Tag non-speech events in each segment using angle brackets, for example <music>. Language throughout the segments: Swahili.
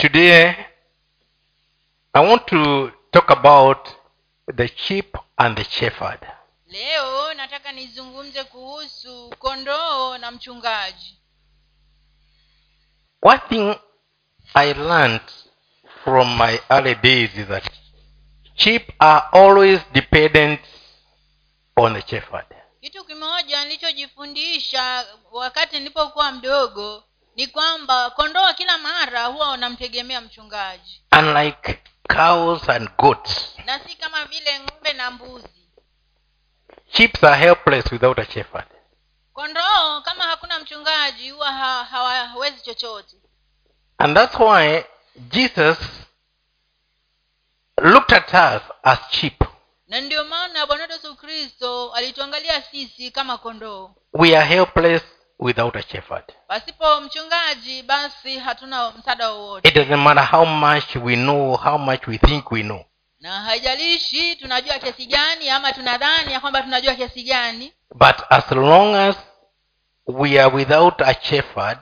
today i want to talk about the sheep and the shepherd. Leo nataka nizungumze kuhusu kondoo na mchungaji. One thing i learned from my early days is that sheep are always dependent on the shepherd. Kitu kimoja nilichojifundisha wakati nilipokuwa mdogo ni kwamba kondoo kila mara huwa wanamtegemea mchungaji. Unlike cows and goats. Na si kama vile ng'ombe na mbuzi. Chips are helpless without a shepherd. Kondoo kama hakuna mchungaji huwa ha, hawawezi chochote. And that's why jesus looked at us as sheep. Na ndio maana bwana yesu kristo alituangalia sisi kama kondoo. We are helpless without a shepherd. Pasipo mchungaji basi hatuna msaada wowote. It doesn't matter how much we know how much we think we know. Na haijalishi tunajua kiasi gani ama tunadhani ya kwamba tunajua kiasi gani. But as long as we are without a shepherd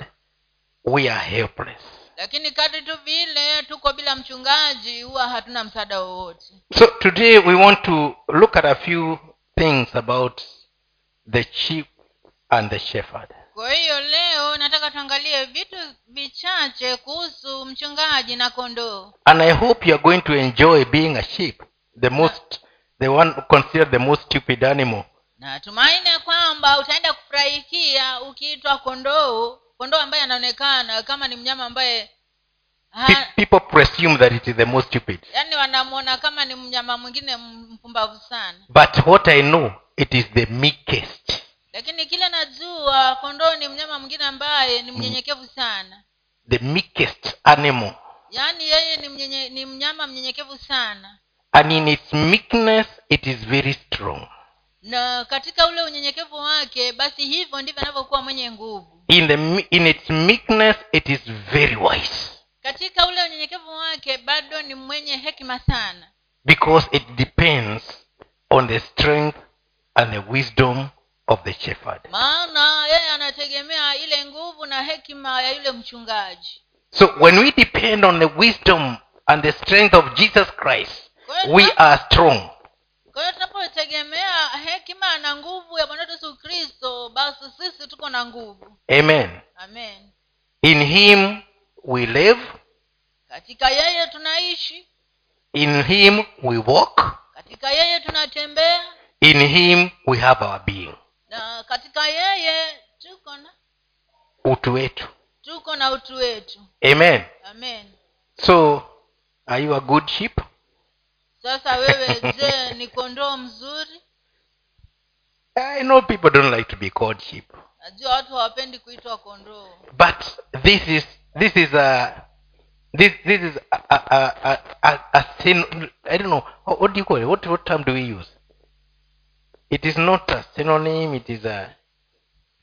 we are helpless. Lakini kadri tu vile tuko bila mchungaji huwa hatuna msaada wowote. So today we want to look at a few things about the sheep and the shepherd kwa hiyo leo nataka tuangalie vitu vichache kuhusu mchungaji na kondoo. And i hope you are going to enjoy being a sheep the most the one considered the most stupid animal. Natumaini kwamba utaenda kufurahikia ukiitwa kondoo kondoo ambaye anaonekana kama ni mnyama ambaye ha, people presume that it is the most stupid. Yaani wanamwona kama ni mnyama mwingine mpumbavu sana. But what i know it is the meekest. Lakini kile najua kondoo ni mnyama mwingine ambaye ni mnyenyekevu sana. The meekest animal. Yaani yeye ni, mnyenye, ni mnyama mnyenyekevu sana. And in its meekness it is very strong. Na katika ule unyenyekevu wake basi hivyo ndivyo anavyokuwa mwenye nguvu. In the in its meekness it is very wise. Katika ule unyenyekevu wake bado ni mwenye hekima sana. Because it depends on the strength and the wisdom of the shepherd. Maana yeye anategemea ile nguvu na hekima ya yule mchungaji. So when we depend on the wisdom and the strength of jesus christ we are strong. kwa hiyo tunapotegemea hekima na nguvu ya bwana wetu yesu kristo basi sisi tuko na nguvu. Amen. Amen. In him we live. Katika yeye tunaishi. In him we walk. Katika yeye tunatembea. In him we have our being na katika yeye tuko na utu wetu. tuko na utu wetu. Amen. Amen. So are you a good sheep? Sasa wewe je ni kondoo mzuri? I know people don't like to be called sheep. Najua watu hawapendi kuitwa kondoo. But this is this is a this this is a a a, a, a, syn- i don't know. What do you call it? What what term do we use it is not a synonym it is a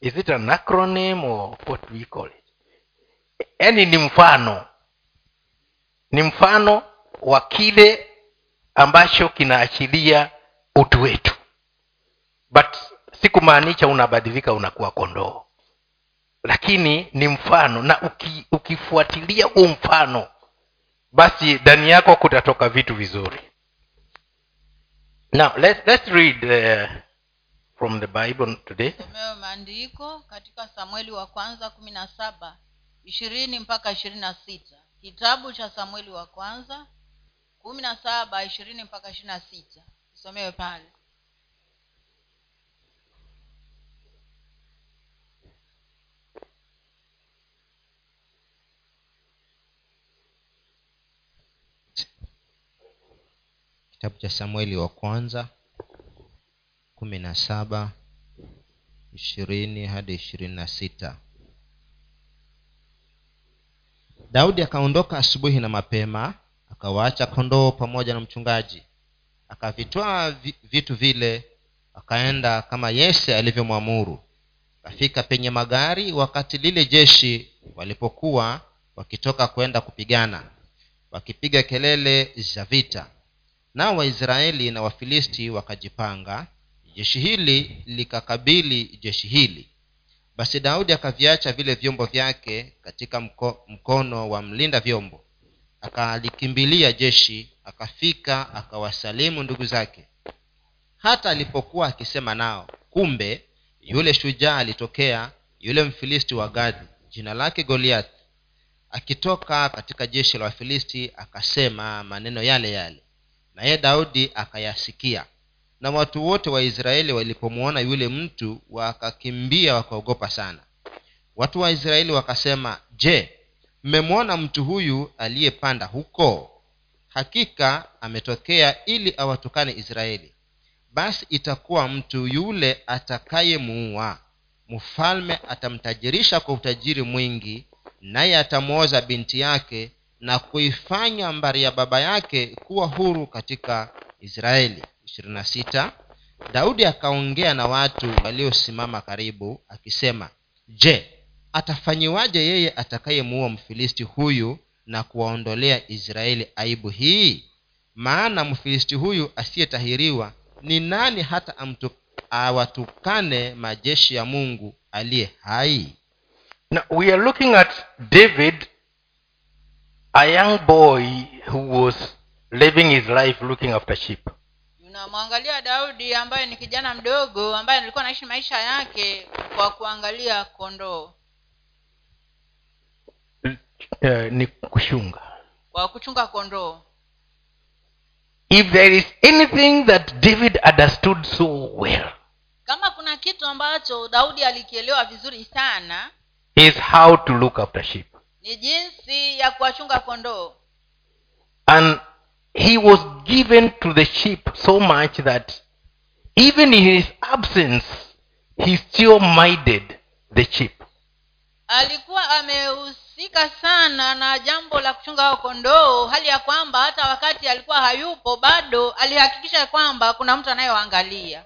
is it an acronym or what we call it? Yani ni mfano. Ni mfano wa kile ambacho kinaashiria utu wetu. But sikumaanisha unabadilika unakuwa kondoo. Lakini ni mfano. Na uki, ukifuatilia huu mfano basi ndani yako kutatoka vitu vizuri now let's, let's read uh, from the bible today. Somewe maandiko katika samueli wa kwanza kumi na saba ishirini mpaka ishirini na sita. Kitabu cha samueli wa kwanza kumi na saba ishirini mpaka ishirini na sita. Tusomewe pale kitabu cha samueli wa kwanza kumi na saba ishirini hadi ishirini na sita. Daudi akaondoka asubuhi na mapema akawaacha kondoo pamoja na mchungaji. Akavitwaa vitu vile akaenda kama yese alivyomwamuru. Akafika penye magari wakati lile jeshi walipokuwa wakitoka kwenda kupigana wakipiga kelele za vita nao waisraeli na wafilisti wakajipanga jeshi hili likakabili jeshi hili. Basi daudi akaviacha vile vyombo vyake katika mko, mkono wa mlinda vyombo. Akalikimbilia jeshi akafika akawasalimu ndugu zake. Hata alipokuwa akisema nao kumbe yule shujaa alitokea yule mfilisti wa gadhi jina lake goliath. Akitoka katika jeshi la wafilisti akasema maneno yale yale naye daudi akayasikia. Na watu wote wa israeli walipomwona yule mtu wakakimbia wakaogopa sana. Watu wa israeli wakasema je mmemwona mtu huyu aliyepanda huko? Hakika ametokea ili awatukane israeli. Basi itakuwa mtu yule atakayemuua. Mfalme atamtajirisha kwa utajiri mwingi naye atamwoza binti yake na kuifanya mbari ya baba yake kuwa huru katika israeli. 26 daudi akaongea na watu waliosimama karibu akisema je atafanyiwaje yeye atakayemuua mfilisti huyu na kuwaondolea israeli aibu hii? Maana mfilisti huyu asiyetahiriwa ni nani hata amtu, awatukane majeshi ya mungu aliye hai? Now, we are looking at David, a young boy who was living his life looking after sheep. tunamwangalia daudi ambaye ni kijana mdogo ambaye alikuwa anaishi maisha yake kwa kuangalia kondoo Uh, ni kushunga. kwa kuchunga kondoo If there is anything that David understood so well, kama kuna kitu ambacho daudi alikielewa vizuri sana is how to look after sheep. Ni jinsi ya kuwachunga kondoo And he was given to the sheep so much that even in his absence, he still minded the sheep. alikuwa amehusika sana na jambo la kuchunga hao kondoo hali ya kwamba hata wakati alikuwa hayupo bado alihakikisha kwamba kuna mtu anayewaangalia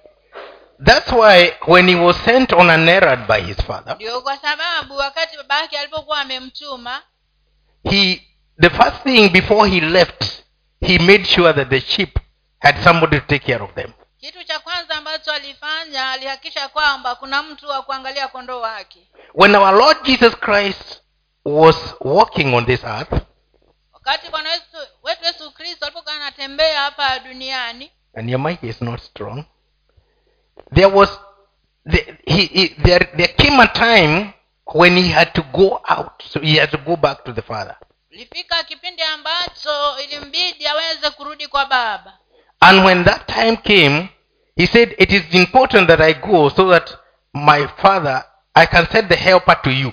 That's why when he was sent on an errand by his father, ndio kwa sababu wakati baba yake alipokuwa amemtuma he the first thing before he left, he made sure that the sheep had somebody to take care of them. kitu cha kwanza ambacho alifanya alihakikisha kwamba kuna mtu wa kuangalia kondoo wake When our Lord Jesus Christ was walking on this earth, wakati bwana wetu yesu kristo alipokuwa anatembea hapa duniani and your mic is not strong, there was the, he, he, there, there came a time when he had to go out, so he had to go back to the Father. ilifika kipindi ambacho ilimbidi aweze kurudi kwa baba And when that time came, he said, It is important that I go so that my Father, I can send the helper to you.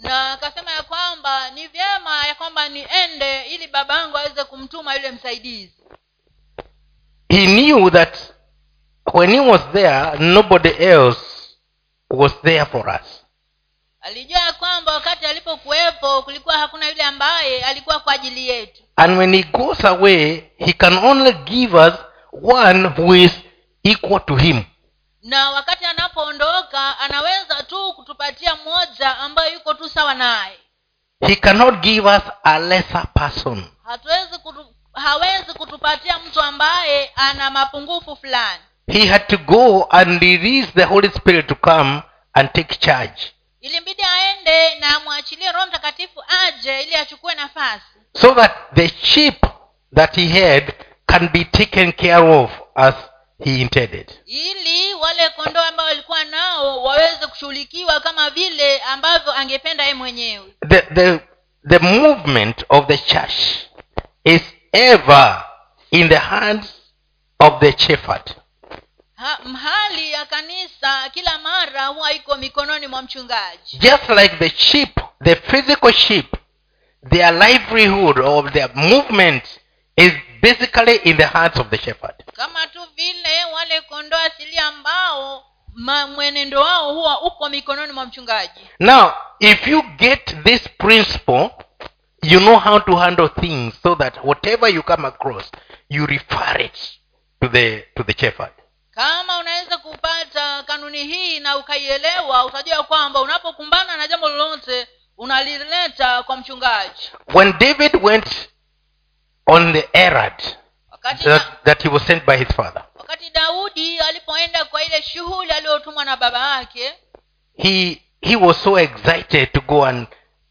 na akasema ya kwamba ni vyema ya kwamba niende ili baba yangu aweze kumtuma yule msaidizi He knew that when he was there, nobody else was there for us. alijua ya kwamba wakati alipokuwepo kulikuwa hakuna yule ambaye alikuwa kwa ajili yetu And when he goes away, he can only give us one who is equal to him. na wakati anapoondoka anaweza tu kutupatia mmoja ambaye yuko tu sawa naye He cannot give us a lesser person. hatuwezi kutu, hawezi kutupatia mtu ambaye ana mapungufu fulani He had to go and release the Holy Spirit to come and take charge. ilimbidi aende na amwachilie roho mtakatifu aje ili achukue nafasi so that the sheep that he had can be taken care of as he intended. ili wale kondoo ambao walikuwa nao waweze kushughulikiwa kama vile ambavyo angependa yeye mwenyewe The, the, the movement of the church is ever in the hands of the shepherd. Ha, hali ya kanisa kila mara huwa iko mikononi mwa mchungaji Just like the sheep, the physical sheep, their livelihood or their movement is basically in the hands of the shepherd. kama tu vile wale kondoo asili ambao mwenendo wao huwa uko mikononi mwa mchungaji Now, if you get this principle, you know how to handle things so that whatever you come across, you refer it to the to the shepherd. Kama unaweza kupata kanuni hii na ukaielewa utajua kwamba unapokumbana na jambo lolote unalileta kwa mchungaji. When David went on the errand that, that he was sent by his father, wakati daudi alipoenda kwa ile shughuli aliyotumwa na baba yake he he was so excited to go and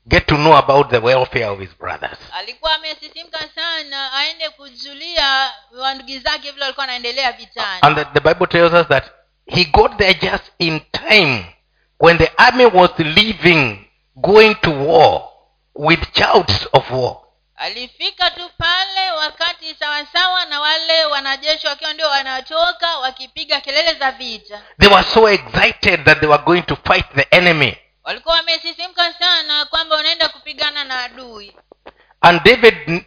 get to know about the welfare of his brothers. alikuwa amesisimka sana aende kujulia wandugi zake vile walikuwa wanaendelea vitani And the, the Bible tells us that he got there just in time when the army was leaving, going to war with shouts of war. alifika tu pale wakati sawasawa na wale wanajeshi wakiwa ndio wanatoka wakipiga kelele za vita They were so excited that they were going to fight the enemy. Walikuwa wamesisimka sana kwamba wanaenda kupigana na adui And David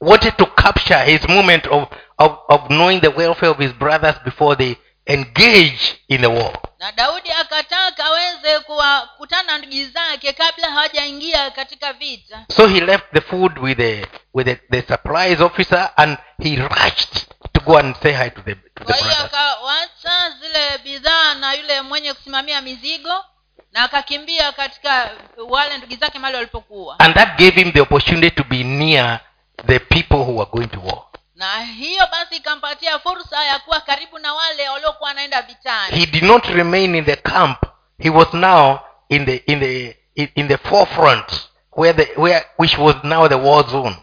wanted to capture his moment of, of, of knowing the welfare of his brothers before they engage in the war. na daudi akataka aweze kuwakutana na ndugu zake kabla hawajaingia katika vita So he left the food with the with the, the surprise officer and he rushed to go and say hi to the, to kwa the hiyo brothers. akawacha zile bidhaa na yule mwenye kusimamia mizigo na akakimbia katika wale ndugu zake mali walipokuwa And that gave him the opportunity to be near the people who were going to war. na hiyo basi ikampatia fursa ya kuwa karibu na wale waliokuwa wanaenda vitani He did not remain in the camp. He was now in the in the in, the forefront where the where which was now the war zone.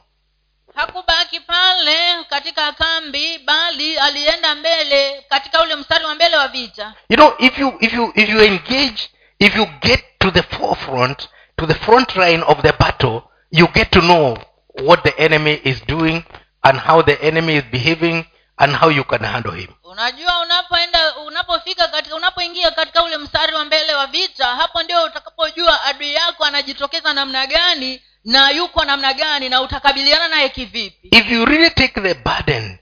hakubaki pale katika kambi bali alienda mbele katika ule mstari wa mbele wa vita You know, if you if you if you engage, if you get to the forefront, to the front line of the battle, you get to know what the enemy is doing and how the enemy is behaving and how you can handle him. unajua unapoenda unapofika katika unapoingia katika ule mstari wa mbele wa vita hapo ndio utakapojua adui yako anajitokeza namna gani na yuko namna gani na utakabiliana naye kivipi If you really take the burden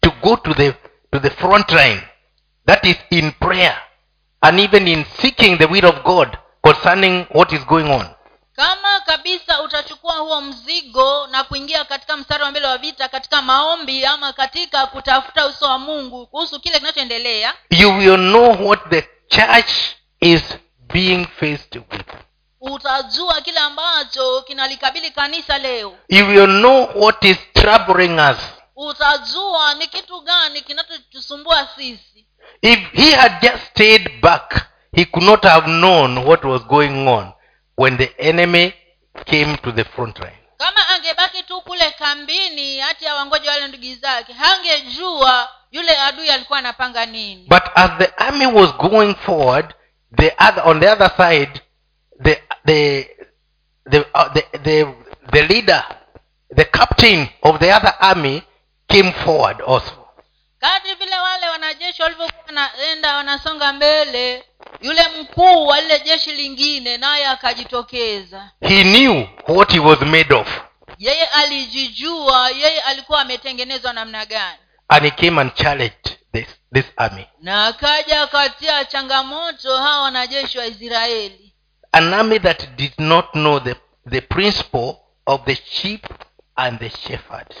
to go to the to the front line, that is in prayer and even in seeking the will of God concerning what is going on, kama kabisa utachukua huo mzigo na kuingia katika mstari wa mbele wa vita katika maombi ama katika kutafuta uso wa mungu kuhusu kile kinachoendelea you will know what the church is being faced with. utajua kile ambacho kinalikabili kanisa leo You will know what is troubling us. utajua ni kitu gani kinachotusumbua sisi If he had just stayed back, he could not have known what was going on when the enemy came to the front line. kama angebaki tu kule kambini hati ya wangoja wale ndugu zake hangejua yule adui alikuwa anapanga nini But as the army was going forward, the other on the other side, the the the uh, the, the the leader, the captain of the other army came forward also. kadri vile wale wanajeshi walivyokuwa wanaenda wanasonga mbele yule mkuu wa lile jeshi lingine naye akajitokeza He knew what he was made of, yeye alijijua yeye alikuwa ametengenezwa namna gani and he came and challenged this this army. na akaja akatia changamoto hawa wanajeshi wa israeli An army that did not know the the principle of the sheep and the shepherd.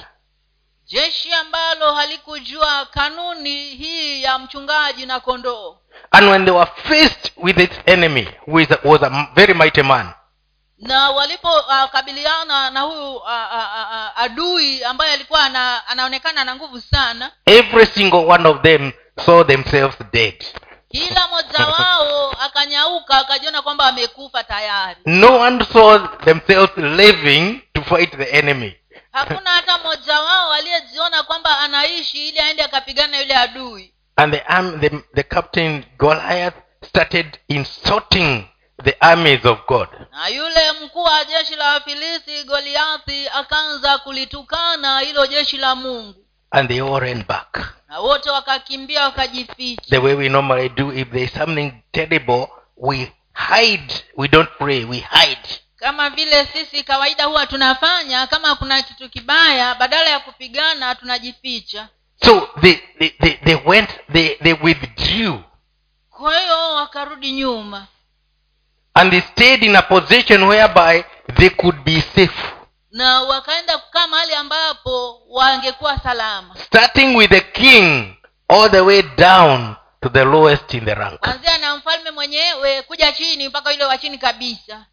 Jeshi ambalo halikujua kanuni hii ya mchungaji na kondoo And when they were faced with its enemy, who is a, was a very mighty man, na walipokabiliana na huyu uh, uh, uh, adui ambaye alikuwa ana, anaonekana na nguvu sana every single one of them saw themselves dead. kila mmoja wao akanyauka akajiona kwamba amekufa tayari No one saw themselves living to fight the enemy. Hakuna hata mmoja wao aliyejiona kwamba anaishi ili aende akapigana na yule adui And the, arm, the, the captain Goliath started insulting the armies of God. na yule mkuu wa jeshi la wafilisti goliathi akaanza kulitukana hilo jeshi la mungu And they all ran back. na wote wakakimbia wakajificha The way we normally do, if there is something terrible, we hide. We don't pray, we hide. Kama vile sisi kawaida huwa tunafanya kama kuna kitu kibaya badala ya kupigana tunajificha. So they, they, they, they went, they, they withdrew. Kwa hiyo wakarudi nyuma. And they stayed in a position whereby they could be safe. na wakaenda kukaa mahali ambapo wangekuwa salama. Starting with the king all the way down to the lowest in the rank. kwanzia na mfalme mwenyewe kuja chini mpaka yule wa chini kabisa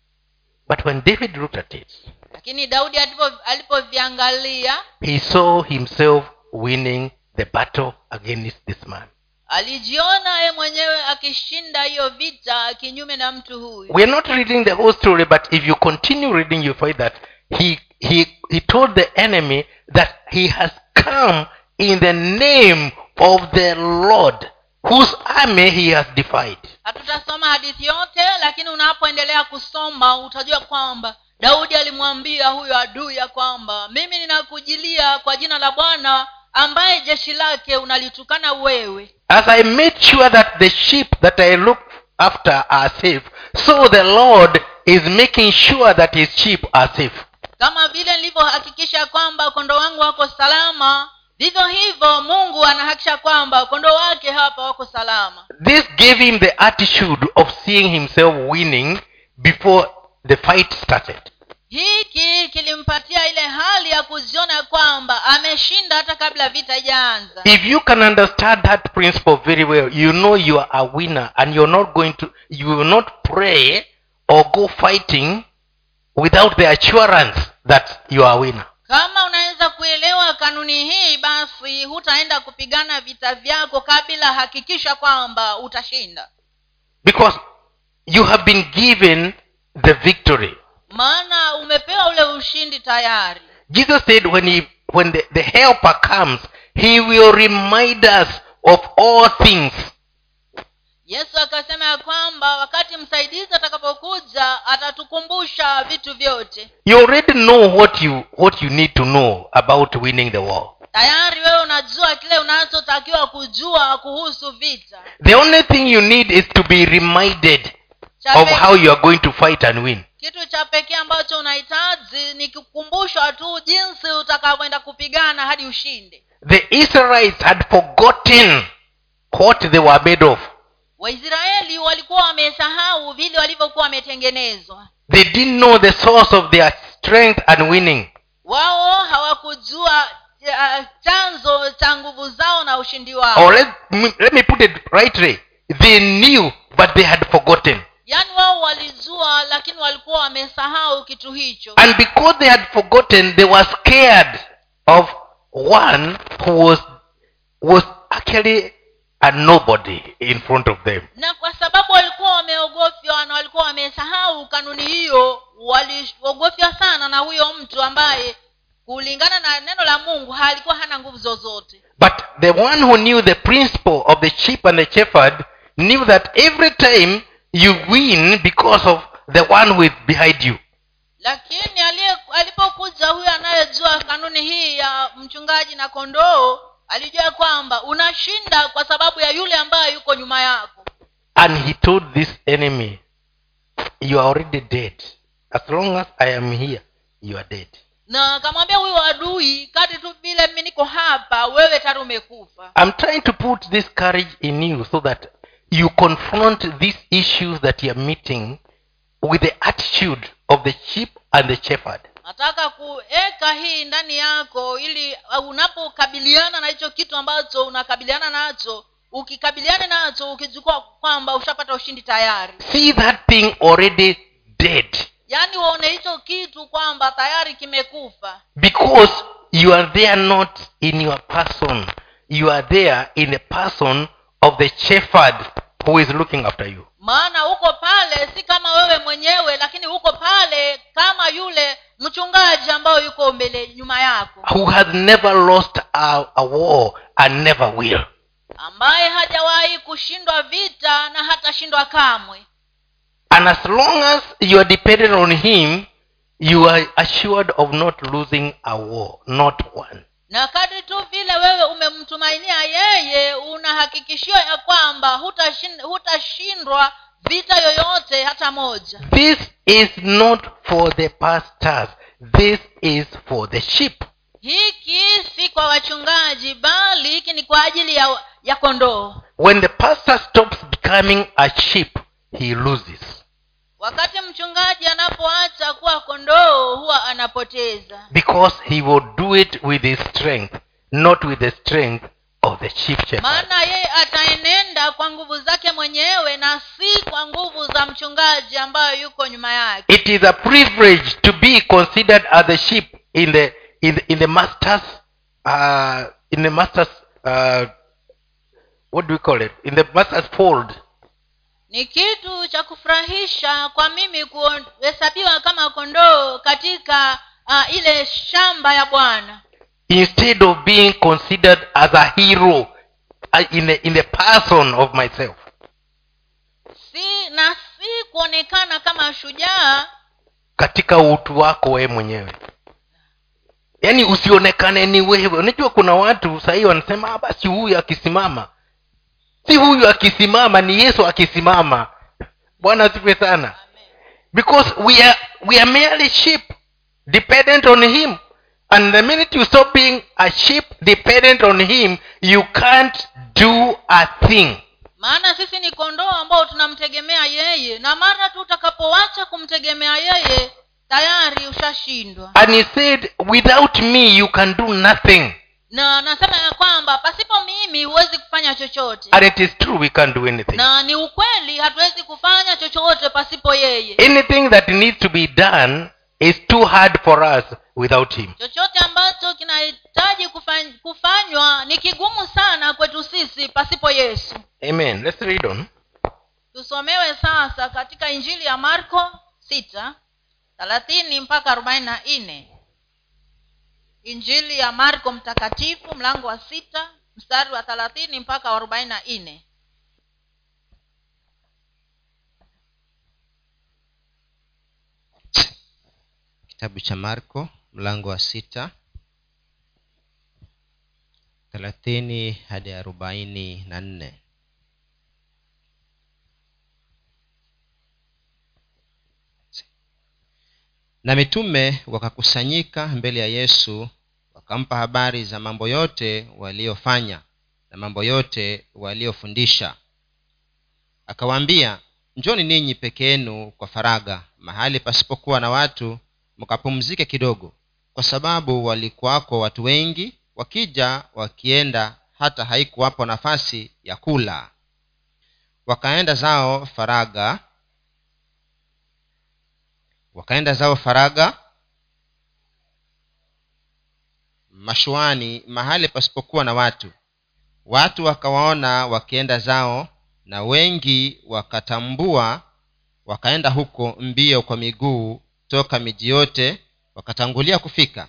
But when David looked at it, lakini daudi alipoviangalia he saw himself winning the battle against this man. alijiona ye mwenyewe akishinda hiyo vita kinyume na mtu huyu we are not reading the whole story but if you continue reading you find that he he he told the enemy that he has come in the name of the lord whose army he has defied. Hatutasoma hadithi yote lakini unapoendelea kusoma utajua kwamba daudi alimwambia huyo adui ya kwamba mimi ninakujilia kwa jina la bwana ambaye jeshi lake unalitukana wewe. As i made sure that the sheep that i look after are safe so the lord is making sure that his sheep are safe. Kama vile nilivyohakikisha kwamba kondoo wangu wako salama vivyo hivyo mungu anahakisha kwamba kondoo wake hapa wako salama. This gave him the attitude of seeing himself winning before the fight started. Hiki kilimpatia ile hali ya kuziona kwamba ameshinda hata kabla vita haijaanza if you can understand that principle very well you know you are a winner and you're not going to you will not pray or go fighting without the assurance that you are a winner kama unaweza kuelewa kanuni hii basi hutaenda kupigana vita vyako kabla hakikisha kwamba utashinda. Because you have been given the victory. Maana umepewa ule ushindi tayari. Jesus said when he when the, the helper comes he will remind us of all things yesu akasema ya kwamba wakati msaidizi atakapokuja atatukumbusha vitu vyote. You already know what you what you need to know about winning the war. Tayari wewe unajua kile unachotakiwa kujua kuhusu vita. The only thing you need is to be reminded Chape, of how you are going to fight and win. Kitu cha pekee ambacho unahitaji ni kukumbushwa tu jinsi utakavyoenda kupigana hadi ushinde. The israelites had forgotten what they were made of waisraeli walikuwa wamesahau vile walivyokuwa wametengenezwa. They didn't know the source of their strength and winning. Wao hawakujua uh, chanzo cha nguvu zao na ushindi wao. Or let, let me put it rightly. They knew but they had forgotten. Yaani wao walijua lakini walikuwa wamesahau kitu hicho. And because they had forgotten they were scared of one who was was actually a nobody in front of them. Na kwa sababu walikuwa wameogofywa na walikuwa wamesahau kanuni hiyo waliogofywa sana na huyo mtu ambaye kulingana na neno la mungu halikuwa hana nguvu zozote. But the one who knew the principle of the sheep and the shepherd knew that every time you win because of the one who is behind you. Lakini alipokuja huyo anayejua kanuni hii ya mchungaji na kondoo alijua kwamba unashinda kwa sababu ya yule ambaye yuko nyuma yako. And he told this enemy you are already dead. As long as i am here you are dead. Na akamwambia huyo adui kati tu vile mimi niko hapa wewe tari umekufa. I'm trying to put this courage in you so that you confront these issues that you are meeting with the attitude of the sheep and the shepherd nataka kuweka hii ndani yako ili uh, unapokabiliana na hicho kitu ambacho unakabiliana nacho ukikabiliana nacho ukijukua kwamba ushapata ushindi tayari. See that thing already dead. Yaani waone hicho kitu kwamba tayari kimekufa. Because you are there not in your person. You are there in the person of the shepherd who is looking after you. Maana uko pale si kama wewe mwenyewe lakini uko pale kama yule mchungaji ambayo yuko mbele nyuma yako. Who has never lost a, a war and never will. Ambaye hajawahi kushindwa vita na hatashindwa kamwe. And as long as you are dependent on him you are assured of not losing a war not one na kadri tu vile wewe umemtumainia yeye unahakikishiwa ya kwamba hutashindwa hutashindwa vita yoyote hata moja. This is not for the pastors. This is for the sheep. Hiki si kwa wachungaji bali hiki ni kwa ajili ya, ya kondoo. When the pastor stops becoming a sheep he loses wakati mchungaji anapoacha kuwa kondoo huwa anapoteza. Because he will do it with his strength not with the strength of the chief shepherd. Maana yeye ataenenda kwa nguvu zake mwenyewe na si kwa nguvu za mchungaji ambayo yuko nyuma yake. It is a privilege to be considered as a sheep in the in the, in the master's uh, in the master's uh, what do we call it? In the master's fold ni kitu cha kufurahisha kwa mimi kuhesabiwa kama kondoo katika uh, ile shamba ya bwana. Instead of being considered as a hero in the, in the person of myself. Si na si kuonekana kama shujaa. Katika utu wako wewe mwenyewe. Yaani usionekane ni wewe. Unajua kuna watu sahii wanasema "Ah, basi huyu akisimama si huyu akisimama ni yesu akisimama. Bwana asifiwe sana. Because we are, we are merely sheep dependent on him. And the minute you stop being a sheep dependent on him you can't do a thing. Maana sisi ni kondoo ambao tunamtegemea yeye. Na mara tu utakapowacha kumtegemea yeye tayari ushashindwa. And he said without me you can do nothing na nasema ya kwamba pasipo mimi huwezi kufanya chochote. And it is true we can't do anything. Na ni ukweli hatuwezi kufanya chochote pasipo yeye. Anything that needs to be done is too hard for us without him. Chochote ambacho kinahitaji kufanywa ni kigumu sana kwetu sisi pasipo yesu. Amen. Let's read on. Tusomewe sasa katika injili ya marko sita thelathini mpaka arobaini na nne injili ya marko mtakatifu mlango wa sita mstari wa thelathini mpaka arobaini na nne. Kitabu cha marko mlango wa sita thelathini hadi arobaini na nne na mitume wakakusanyika mbele ya yesu wakampa habari za mambo yote waliyofanya na mambo yote waliyofundisha akawaambia njoni ninyi peke yenu kwa faraga mahali pasipokuwa na watu mkapumzike kidogo kwa sababu walikuwako watu wengi wakija wakienda hata haikuwapo nafasi ya kula. Wakaenda zao faraga wakaenda zao faraga mashuani mahali pasipokuwa na watu. Watu wakawaona wakienda zao na wengi wakatambua wakaenda huko mbio kwa miguu toka miji yote wakatangulia kufika.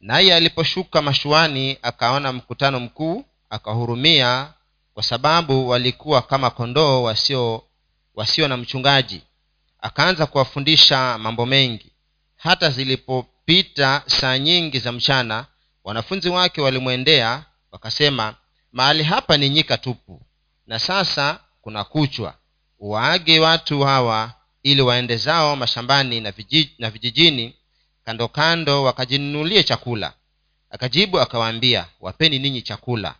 Naye aliposhuka mashuani akaona mkutano mkuu akahurumia kwa sababu walikuwa kama kondoo wasio wasio na mchungaji akaanza kuwafundisha mambo mengi. Hata zilipopita saa nyingi za mchana wanafunzi wake walimwendea wakasema mahali hapa ni nyika tupu na sasa kuna kuchwa. Waage watu hawa ili waende zao mashambani na, vijij, na vijijini kando kando wakajinunulie chakula. Akajibu akawaambia wapeni ninyi chakula.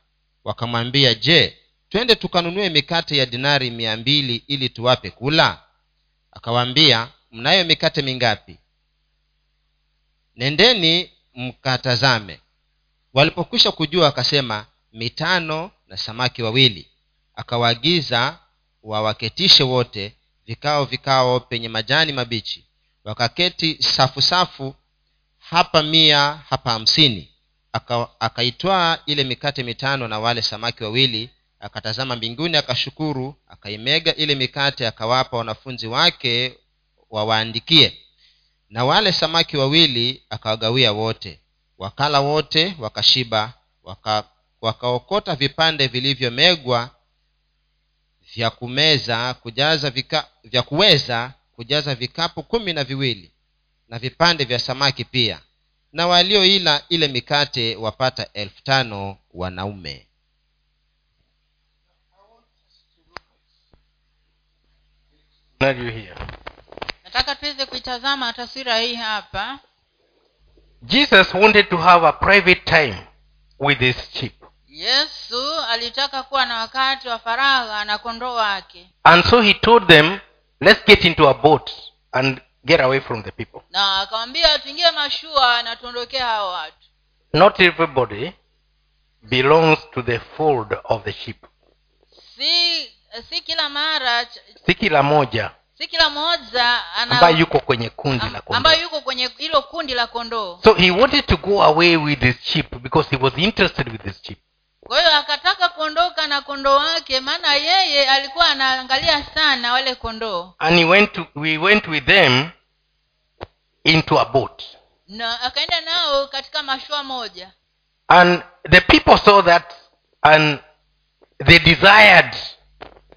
Wakamwambia je twende tukanunue mikate ya dinari mia mbili ili tuwape kula akawaambia mnayo mikate mingapi? Nendeni mkatazame. Walipokwisha kujua akasema mitano na samaki wawili. Akawaagiza wawaketishe wote vikao vikao penye majani mabichi. Wakaketi safu safu hapa mia hapa hamsini. Aka- akaitwaa ile mikate mitano na wale samaki wawili akatazama mbinguni akashukuru akaimega ile mikate akawapa wanafunzi wake wawaandikie. Na wale samaki wawili akawagawia wote. Wakala wote wakashiba waka, wakaokota vipande vilivyomegwa vya kumeza kujaza vika, vya kuweza kujaza vikapu kumi na viwili na vipande vya samaki pia. Na walioila ile mikate wapata elfu tano wanaume Now you nataka tuweze kuitazama taswira hii hapa. Jesus wanted to have a private time with his sheep. Yesu alitaka kuwa na wakati wa faragha na kondoo wake. And so he told them let's get into a boat and get away from the people. Na akawambia tuingie mashua na tuondokee hao watu. Not everybody belongs to the fold of the sheep. Si si kila mara si kila moja si kila mmoja ambaye yuko kwenye kundi la am- kondoo. ambayo yuko kwenye hilo kundi la kondoo. So he wanted to go away with his sheep because he was interested with his sheep. Kwa hiyo akataka kuondoka na kondoo wake maana yeye alikuwa anaangalia sana wale kondoo. And he went to, we went with them into a boat. Na akaenda nao katika mashua moja. And the people saw that and they desired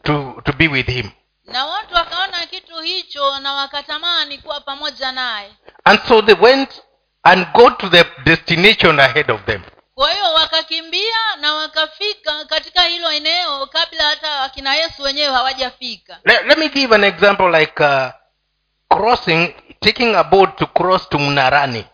to to be with him. Na watu wakaona kitu hicho na wakatamani kuwa pamoja naye. And so they went and got to the destination ahead of them. Kwa hiyo wakakimbia na wakafika katika hilo eneo kabla hata akina yesu wenyewe hawajafika. Let, let me give an example like uh, crossing taking a boat to cross to mnarani.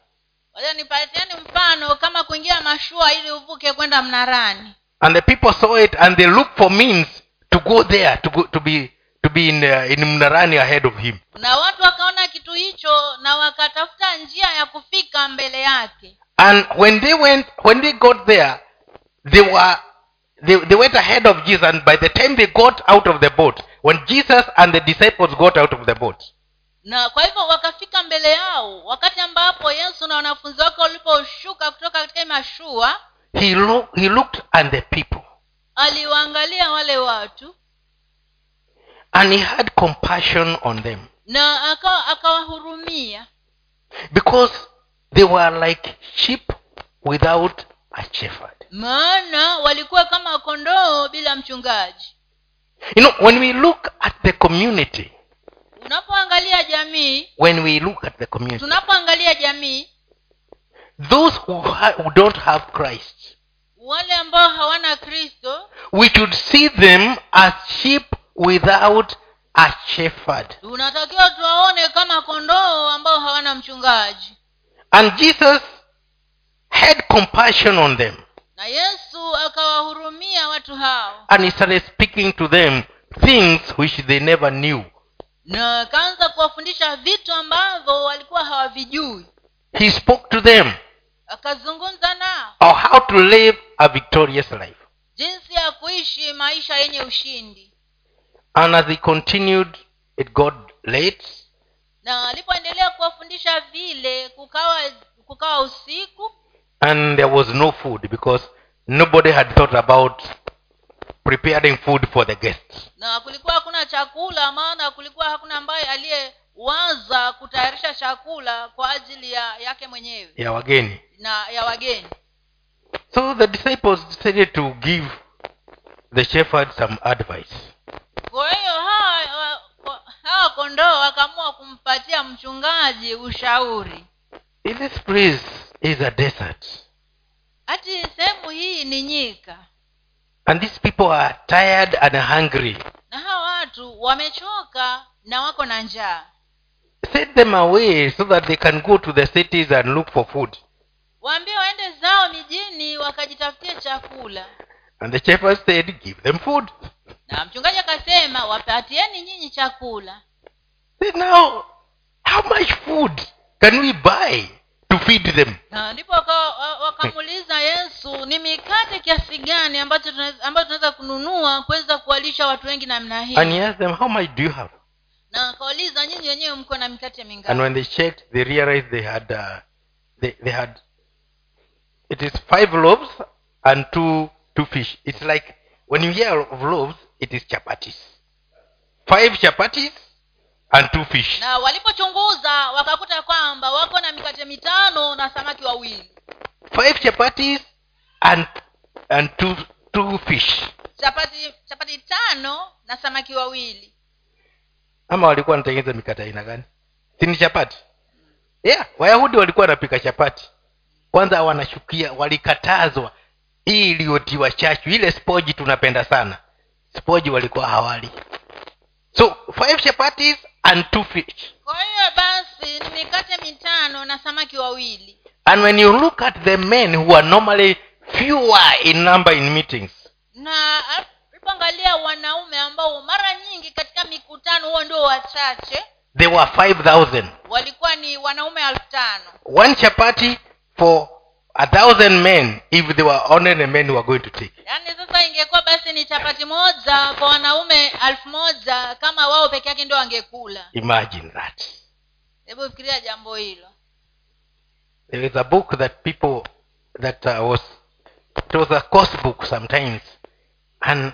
Wacha nipatiani mfano kama kuingia mashua ili uvuke kwenda mnarani. And the people saw it and they looked for means to go there to go, to be to be in uh, in mnarani ahead of him. Na watu wakaona kitu hicho na wakatafuta njia ya kufika mbele yake. And when they went when they got there they were they, they went ahead of jesus and by the time they got out of the boat when jesus and the disciples got out of the boat na kwa hivyo wakafika mbele yao wakati ambapo yesu na wanafunzi wake waliposhuka kutoka katika mashua he, lo- he looked at the people aliwaangalia wale watu and he had compassion on them. na akawa akawahurumia. Because they were like sheep without a shepherd. Maana walikuwa kama kondoo bila mchungaji. You know when we look at the community unapoangalia jamii when we look at the community tunapoangalia jamii those who, ha- who don't have christ wale ambao hawana kristo we should see them as sheep without a shepherd. tunatakiwa tuwaone kama kondoo ambao hawana mchungaji. And jesus had compassion on them. Na yesu akawahurumia watu hao. And he started speaking to them things which they never knew. Na akaanza kuwafundisha vitu ambavyo walikuwa hawavijui. He spoke to them akazungumza nao. of how to live a victorious life. Jinsi ya kuishi maisha yenye ushindi. And as he continued it got late. Na alipoendelea kuwafundisha vile kukawa kukawa usiku. And there was no food because nobody had thought about preparing food for the guests. Na kulikuwa hakuna chakula maana kulikuwa hakuna ambaye aliyewaza kutayarisha chakula kwa ajili ya yake mwenyewe. Ya wageni. Na ya wageni so the disciples decided to give the shepherd some advice. Kwa hiyo hawa wa- wa- hawa kondoo wakaamua kumpatia mchungaji ushauri. If this place is a desert. Hati sehemu hii ni nyika. And these people are tired and hungry. Na hawa watu wamechoka na wako na njaa. Set them away so that they can go to the cities and look for food waambie waende zao mijini wakajitafutie chakula. And the shepherd said give them food. Na mchungaji akasema wapatieni nyinyi chakula. Now how much food can we buy to feed them? Na ndipo wakamuuliza yesu ni mikate kiasi gani ambacho tunaweza- ambayo tunaweza kununua kuweza kuwalisha watu wengi namna hii? And he asked them how much do you have? Na akauliza nyinyi wenyewe mko na mikate and when they checked they realized they had uh, they, they had it is five loaves and two two fish. It's like when you hear of loaves it is chapatis. Five chapatis and two fish. Na walipochunguza wakakuta kwamba wako na mikate mitano na samaki wawili. Five chapatis and and two two fish. Chapati chapati tano na samaki wawili. Ama walikuwa wanatengeneza mikate aina gani? Sini chapati? Yeah wayahudi walikuwa wanapika chapati kwanza wanashukia walikatazwa. Hii iliyotiwa chachu. Ile spoji tunapenda sana. Spoji walikuwa hawali. So five chapatis and two fish. Kwa hiyo basi ni mikate mitano na samaki wawili. And when you look at the men who are normally fewer in number in meetings na alipoangalia wanaume ambao mara nyingi katika mikutano huo ndio wachache. they were five thousand. Walikuwa ni wanaume elfu tano. One chapati for a thousand men if they were only the men who were going to take. Yaani sasa ingekuwa basi ni chapati moja kwa wanaume elfu moja kama wao peke yake ndio wangekula. Imagine that. Hebu fikiria jambo hilo. There is a book that people that uh, was it was a course book sometimes. And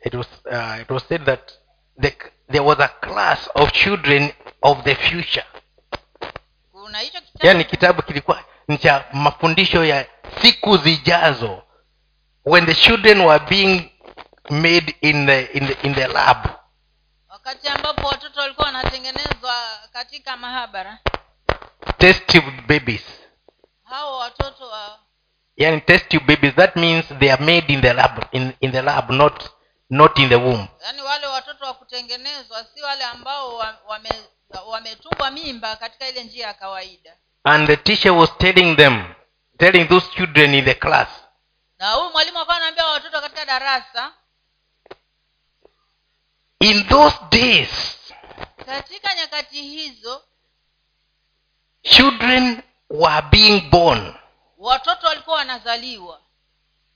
it was uh, it was said that the, there was a class of children of the future kuna hicho kitabu yaani kitabu kilikuwa ni cha mafundisho ya siku zijazo. When the children were being made in the, in the, in the lab. Wakati ambapo watoto walikuwa wanatengenezwa katika mahabara. Test tube babies. Hao watoto wa yani test tube babies that means they are made in the lab in, in the lab not not in the womb. Yaani wale watoto wa kutengenezwa si wale ambao wa- wame wametungwa mimba katika ile njia ya kawaida. And the teacher was telling them telling those children in the class. Na huyu mwalimu akawa anaambia watoto katika darasa in those days katika nyakati hizo children were being born. watoto walikuwa wanazaliwa.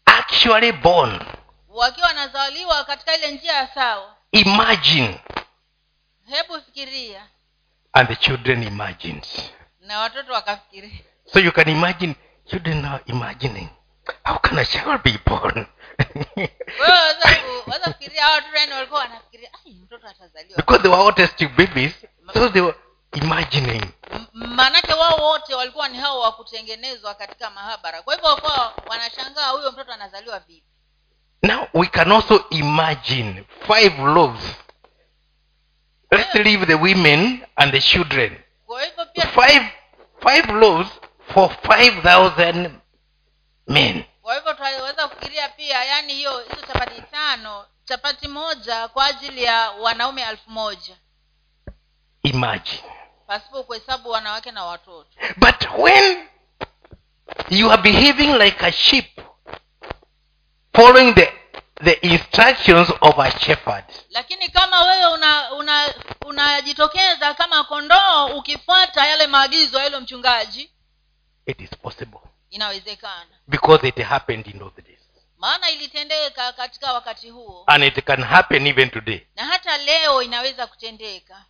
Actually born. Wakiwa wanazaliwa katika ile njia ya sawa. Imagine. Hebu fikiria and the children imagined na watoto wakafikiri. So you can imagine children are imagining how can a child be born? <laughs> Wewe waweza ku- waweza fikiria hao watoto yani walikuwa wanafikiria "Ai, mtoto atazaliwa. Because they were all testing babies so they were imagining. Maanake wao wote walikuwa ni hao wa kutengenezwa katika mahabara. Kwa hivyo wakuwa wanashangaa huyo mtoto anazaliwa vipi. Now we can also imagine five loaves let's leave the women and the children. five five loaves for five thousand men. kwa hivyo tunaweza kufikiria pia yani hiyo hizo chapati tano chapati moja kwa ajili ya wanaume elfu moja. Imagine. Pasipo kuhesabu wanawake na watoto. But when you are behaving like a sheep following the the instructions of a shepherd. Lakini kama wewe una una unajitokeza kama kondoo ukifuata yale maagizo ya yule mchungaji it is possible. inawezekana. Because it happened in those days. Maana ilitendeka katika wakati huo. And it can happen even today. Na hata leo inaweza kutendeka.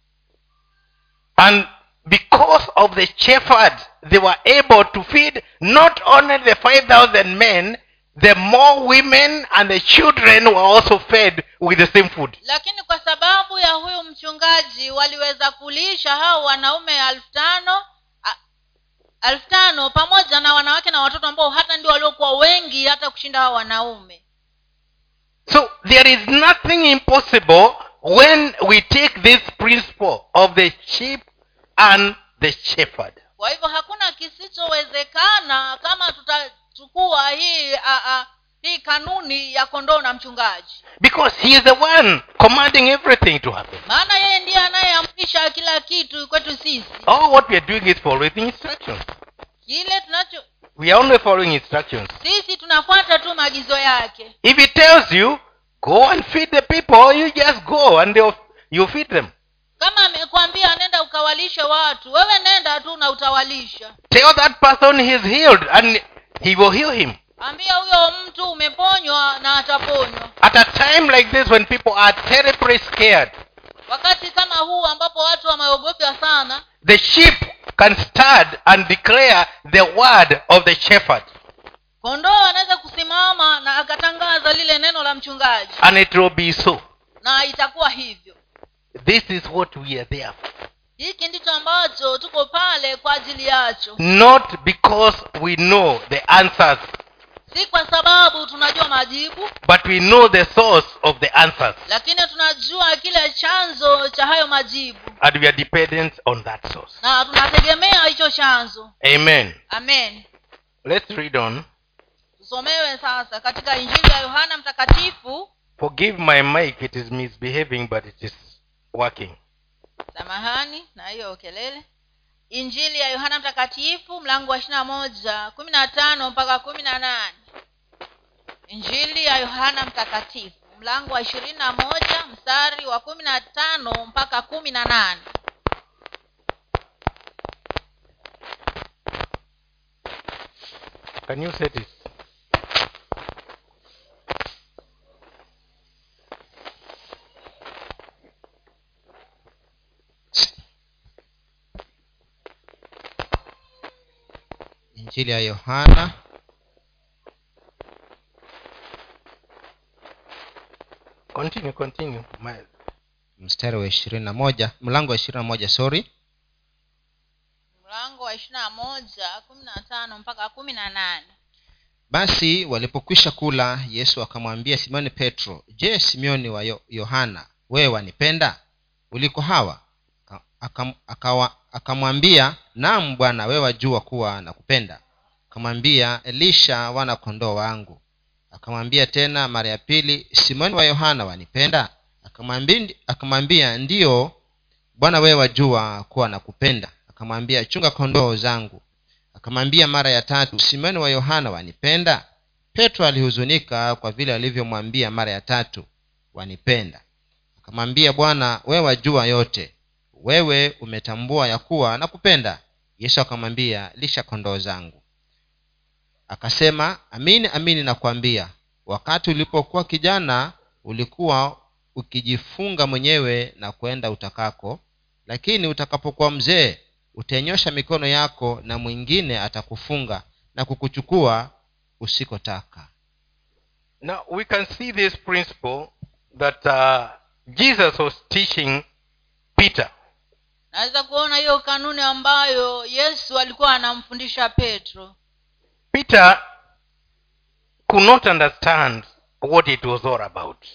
And because of the shepherd they were able to feed not only the 5000 men the more women and the children were also fed with the same food. Lakini kwa sababu ya huyu mchungaji waliweza kulisha hao wanaume elfu tano elfu tano pamoja na wanawake na watoto ambao hata ndio waliokuwa wengi hata kushinda hao wanaume. So there is nothing impossible when we take this principle of the sheep and the shepherd. Kwa hivyo hakuna kisichowezekana kama tutachukua hii a, a, hii kanuni ya kondoo na mchungaji. Because he is the one commanding everything to happen. Maana yeye ndiye anayeamrisha kila kitu kwetu sisi. All what we are doing is following instructions. Kile tunacho we are only following instructions. Sisi tunafuata tu maagizo yake. If he tells you go and feed the people you just go and you feed them. Kama amekwambia nenda ukawalishe watu wewe nenda tu na utawalisha. Tell that person he's healed and he will heal him. Ambia huyo mtu umeponywa na ataponywa. At a time like this when people are terribly scared wakati kama huu ambapo watu wameogopya sana the sheep can stand and declare the word of the shepherd. kondoo anaweza kusimama na akatangaza lile neno la mchungaji. And it will be so. Na itakuwa hivyo. This is what we are there for hiki ndicho ambacho tuko pale kwa ajili yacho. Not because we know the answers si kwa sababu tunajua majibu but we know the source of the answers. lakini tunajua kile chanzo cha hayo majibu. And we are dependent on that source. Na tunategemea hicho chanzo. Amen. Amen. Let's read on. Tusomewe sasa katika injili ya yohana mtakatifu. Forgive my mic it is misbehaving but it is working samahani na hiyo kelele. Injili ya yohana mtakatifu mlango wa ishirina moja kumi na tano mpaka kumi na nane. Injili ya yohana mtakatifu mlango wa ishirini na moja mstari wa kumi na tano mpaka kumi na nane. Can you set it injili ya yohana. Continue, continue. mstari wa ishirini na moja mlango wa ishirini na moja sorry. Mlango wa ishirina moja kumi na tano mpaka kumi na nane. Basi walipokwisha kula yesu akamwambia simoni petro je simeoni wa yohana wewe wanipenda? Uliko hawa? Akamwambia naam bwana wewe wajua kuwa nakupenda akamwambia lisha wana kondoo wangu. Akamwambia tena mara ya pili simoni wa yohana wanipenda? Akamwambia, ndiyo bwana wewe wajua kuwa nakupenda. Akamwambia chunga kondoo zangu. Akamwambia mara ya tatu simoni wa yohana wanipenda? Petro alihuzunika kwa vile alivyomwambia mara ya tatu wanipenda. Akamwambia bwana wewe wajua yote. Wewe umetambua ya kuwa nakupenda. Yesu akamwambia lisha kondoo zangu akasema amini amini nakwambia wakati ulipokuwa kijana ulikuwa ukijifunga mwenyewe na kwenda utakako. Lakini utakapokuwa mzee utaenyosha mikono yako na mwingine atakufunga na kukuchukua usikotaka. Now we can see this principle that uh, jesus was teaching peter. Naweza kuona hiyo kanuni ambayo yesu alikuwa anamfundisha petro peter could not understand what it was all about.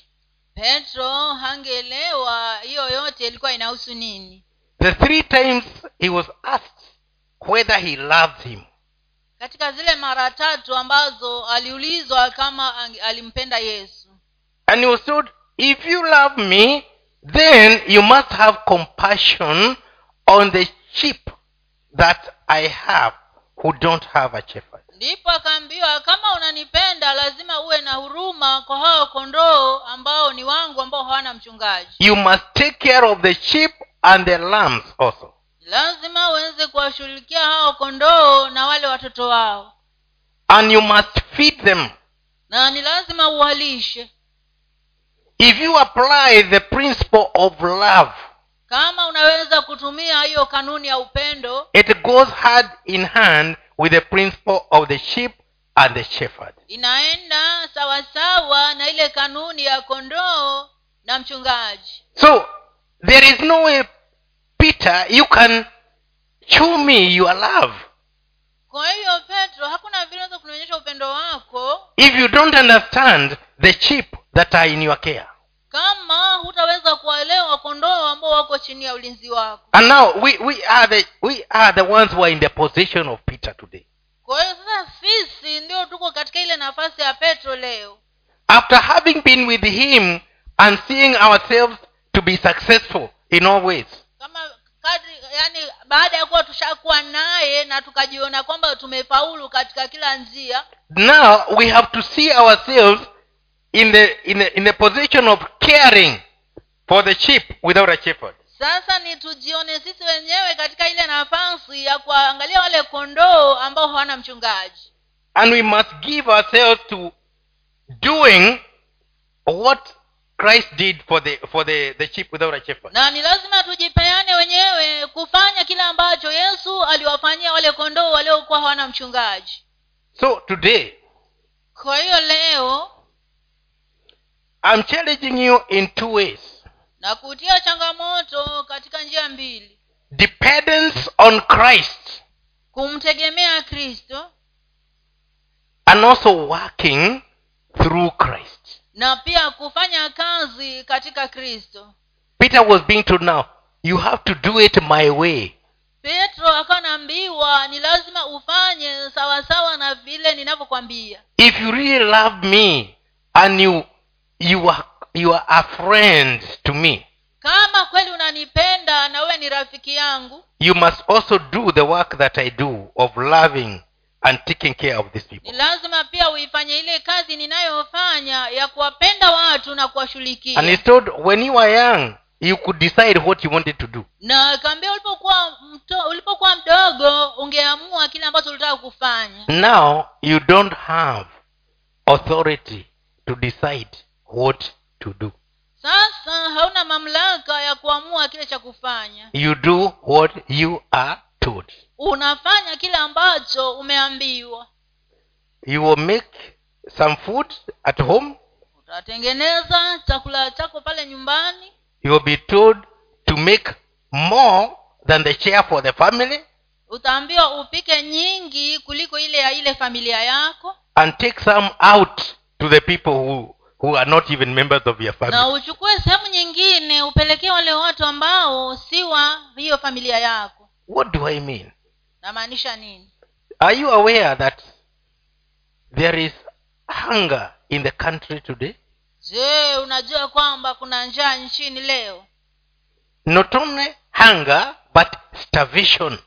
Petro hangeelewa hiyo yote ilikuwa inahusu nini? The three times he was asked whether he loved him. Katika zile mara tatu ambazo aliulizwa kama alimpenda yesu. And he was told if you love me then you must have compassion on the sheep that i have who don't have a shepherd ndipo akaambiwa kama unanipenda lazima uwe na huruma kwa hao kondoo ambao ni wangu ambao hawana mchungaji. You must take care of the sheep and the lambs also. Lazima uweze kuwashughulikia hao kondoo na wale watoto wao. And you must feed them. Na ni lazima uwalishe. If you apply the principle of love kama unaweza kutumia hiyo kanuni ya upendo it goes hand in hand with the principle of the sheep and the shepherd. Inaenda sawasawa na ile kanuni ya kondoo na mchungaji. So there is no way peter you can show me your love. Kwa hiyo petro hakuna vile unaweza kunionyesha upendo wako if you don't understand the sheep that are in your care kama hutaweza kuwaelewa kondoo ambao wako chini ya ulinzi wako. And now we, we are the we are the ones who are in the position of peter today. Kwa hiyo sasa sisi ndio tuko katika ile nafasi ya petro leo. After having been with him and seeing ourselves to be successful in all ways. Kama kadri yani baada ya kuwa tushakuwa naye na tukajiona kwamba tumefaulu katika kila njia now we have to see ourselves in the in the, in the position of caring for the sheep without a shepherd. Sasa ni tujione sisi wenyewe katika ile nafasi ya kuangalia wale kondoo ambao hawana mchungaji. And we must give ourselves to doing what christ did for the for the, the sheep without a shepherd. Na ni lazima tujipeane wenyewe kufanya kile ambacho yesu aliwafanyia wale kondoo waliokuwa hawana mchungaji. So today kwa hiyo leo i'm challenging you in two ways. Na kutia changamoto katika njia mbili. Dependence on christ kumtegemea kristo and also working through christ. na pia kufanya kazi katika kristo. Peter was being told now you have to do it my way. Petro akanaambiwa ni lazima ufanye sawasawa na vile ninavyokwambia if you really love me and you you are you are a friend to me. Kama kweli unanipenda na wewe ni rafiki yangu you must also do the work that i do of loving and taking care of these ni lazima pia uifanye ile kazi ninayofanya ya kuwapenda watu na and he told when you are young you could decide what you wanted to do. Na kaambia ulipokuwa ulipokuwa mdogo ungeamua kile ambacho ulitaka kufanya. Now you don't have authority to decide what to do. Sasa hauna mamlaka ya kuamua kile cha kufanya. You do what you are told. Unafanya kile ambacho umeambiwa. You will make some food at home. Utatengeneza chakula chako pale nyumbani. You will be told to make more than the share for the family utaambiwa upike nyingi kuliko ile ya ile familia yako. and take some out to the people who, who are not even members of your na uchukue sehemu nyingine upelekee wale watu ambao si wa hiyo familia yako. What do i mean? Namaanisha nini? Are you aware that there is hunger in the country today? Je unajua kwamba kuna njaa nchini leo? Not only hunger but starvation.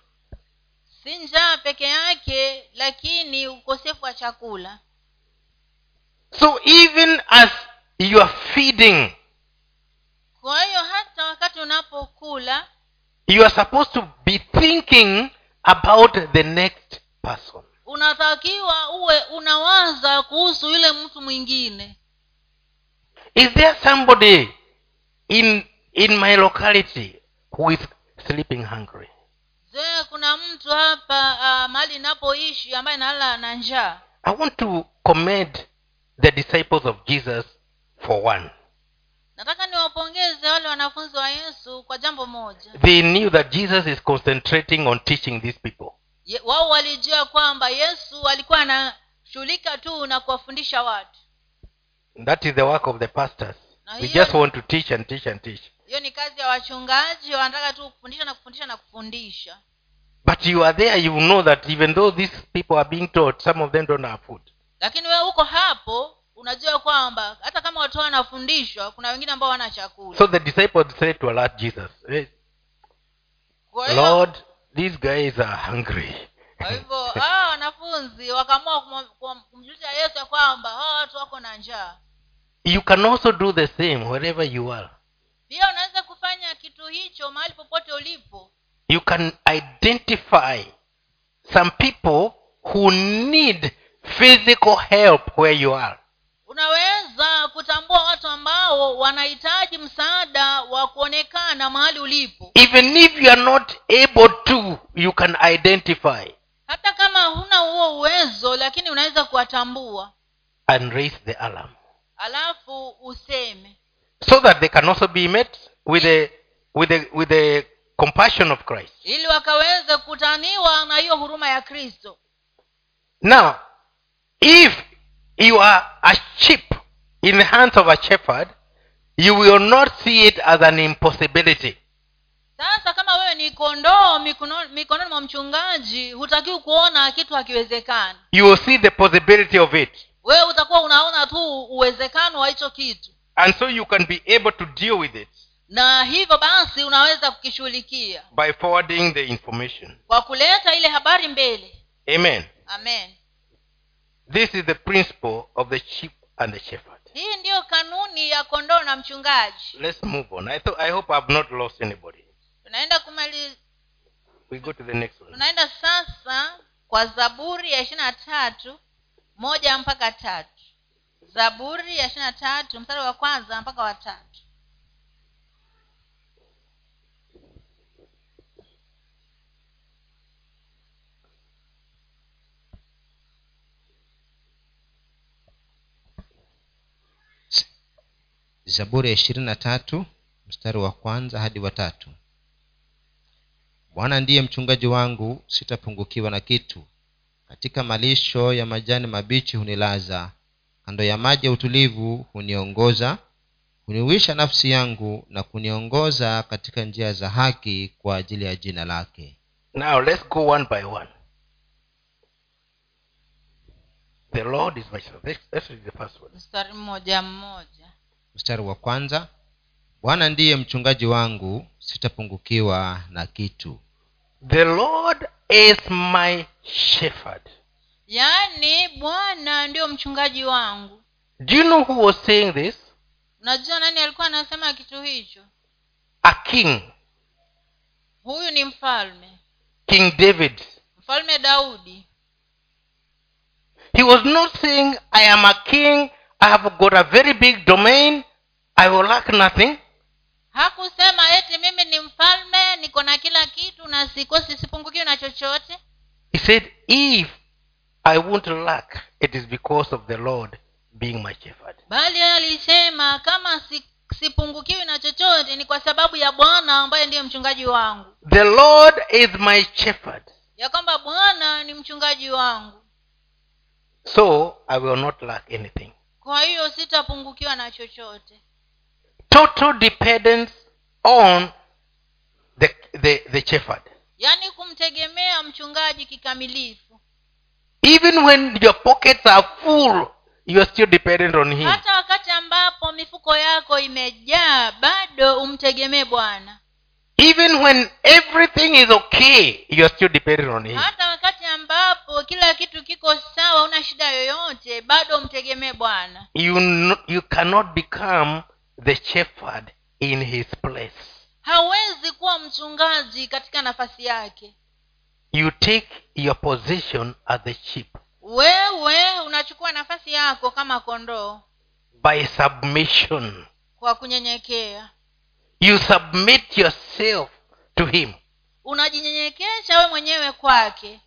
Si njaa peke yake lakini ukosefu wa chakula so even as you are feeding kwa hiyo hata wakati unapokula you are supposed to be thinking about the next person. unatakiwa uwe unawaza kuhusu yule mtu mwingine. Is there somebody in in my locality who is sleeping hungry? Je kuna mtu hapa uh, mahali inapoishi ambaye nalala na njaa? I want to commend the disciples of jesus for one. Nataka niwapongeze wale wanafunzi wa yesu kwa jambo moja. They knew that jesus is concentrating on teaching these people. Wao walijua kwamba yesu alikuwa anashughulika tu na kuwafundisha watu. That is the work of the pastors. We just want to teach and teach and teach. hiyo ni kazi ya wachungaji wanataka tu kufundisha na kufundisha na kufundisha. But you are there you know that even though these people are being taught some of them don't have food lakini wewe uko hapo unajua kwamba hata kama watu wanafundishwa kuna wengine ambao wana chakula. So the disciples said to alert jesus "Hey, lord these guys are hungry. Kwa hivyo <laughs> hawa wanafunzi wakaamua kumjulisha yesu ya kwamba hawa watu wako na njaa. You can also do the same wherever you are. Pia unaweza kufanya kitu hicho mahali popote ulipo. You can identify some people who need physical help where you are. Unaweza kutambua watu ambao wanahitaji msaada wa kuonekana mahali ulipo. Even if you are not able to you can identify hata kama huna huo uwezo lakini unaweza kuwatambua. And raise the alarm. Alafu useme. So that they can also be met with the with the with the compassion of christ. Ili wakaweze kukutaniwa na hiyo huruma ya kristo. Now if you are a sheep in the hands of a shepherd you will not see it as an impossibility. Sasa kama wewe ni kondoo mikononi mwa mchungaji hutakiwi kuona kitu hakiwezekani. You will see the possibility of it. Wewe utakuwa unaona tu uwezekano wa hicho kitu. And so you can be able to deal with it na hivyo basi unaweza kukishughulikia. by forwarding the information. Kwa kuleta ile habari mbele. Amen. Amen this is the principle of the sheep and the shepherd. Hii ndiyo kanuni ya kondoo na mchungaji. Let's move on. I, th- I hope i've not lost anybody. Tunaenda kumali we go to the next one. tunaenda sasa kwa zaburi ya ishiri na tatu moja mpaka tatu. Zaburi ya ishiri na tatu mstari wa kwanza mpaka wa tatu zaburi ya ishirini na tatu mstari wa kwanza hadi watatu bwana ndiye mchungaji wangu sitapungukiwa na kitu. Katika malisho ya majani mabichi hunilaza kando ya maji ya utulivu huniongoza huniwisha nafsi yangu na kuniongoza katika njia za haki kwa ajili ya jina lake. Now let's go one by one. The lord is my shepherd let's, let's the first one. Mstari mmoja mmoja mstari wa kwanza bwana ndiye mchungaji wangu sitapungukiwa na kitu. The lord is my shepherd. Yaani bwana ndio mchungaji wangu. Do you know who was saying this? Unajua nani alikuwa anasema kitu hicho? A king. Huyu ni mfalme. King david. Mfalme daudi. He was not saying i am a king i have got a very big domain. I will lack nothing. Hakusema eti mimi ni mfalme niko na kila kitu na sikosi sipungukiwe na chochote. He said if i won't lack it is because of the lord being my shepherd. Bali alisema kama si, sipungukiwi na chochote ni kwa sababu ya bwana ambaye ndiye mchungaji wangu. The Lord is my shepherd, ya kwamba bwana ni mchungaji wangu. So I will not lack anything. Kwa hiyo sitapungukiwa na chochote Total dependence on the, the, the shepherd. yaani kumtegemea mchungaji kikamilifu Even when your pockets are full, you are still dependent on him. hata wakati ambapo mifuko yako imejaa bado umtegemee bwana Even when everything is okay, you are still dependent on him. hata wakati ambapo kila kitu kiko sawa una shida yoyote bado umtegemee bwana You, you cannot become the shepherd in his place. hawezi kuwa mchungaji katika nafasi yake You take your position as the sheep wewe unachukua nafasi yako kama kondoo by submission. kwa kunyenyekea You submit yourself to him. unajinyenyekesha we mwenyewe kwake